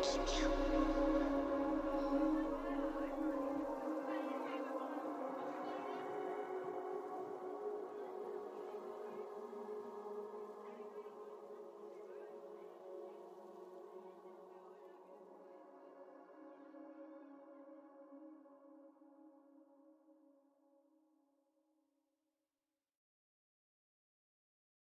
keep you.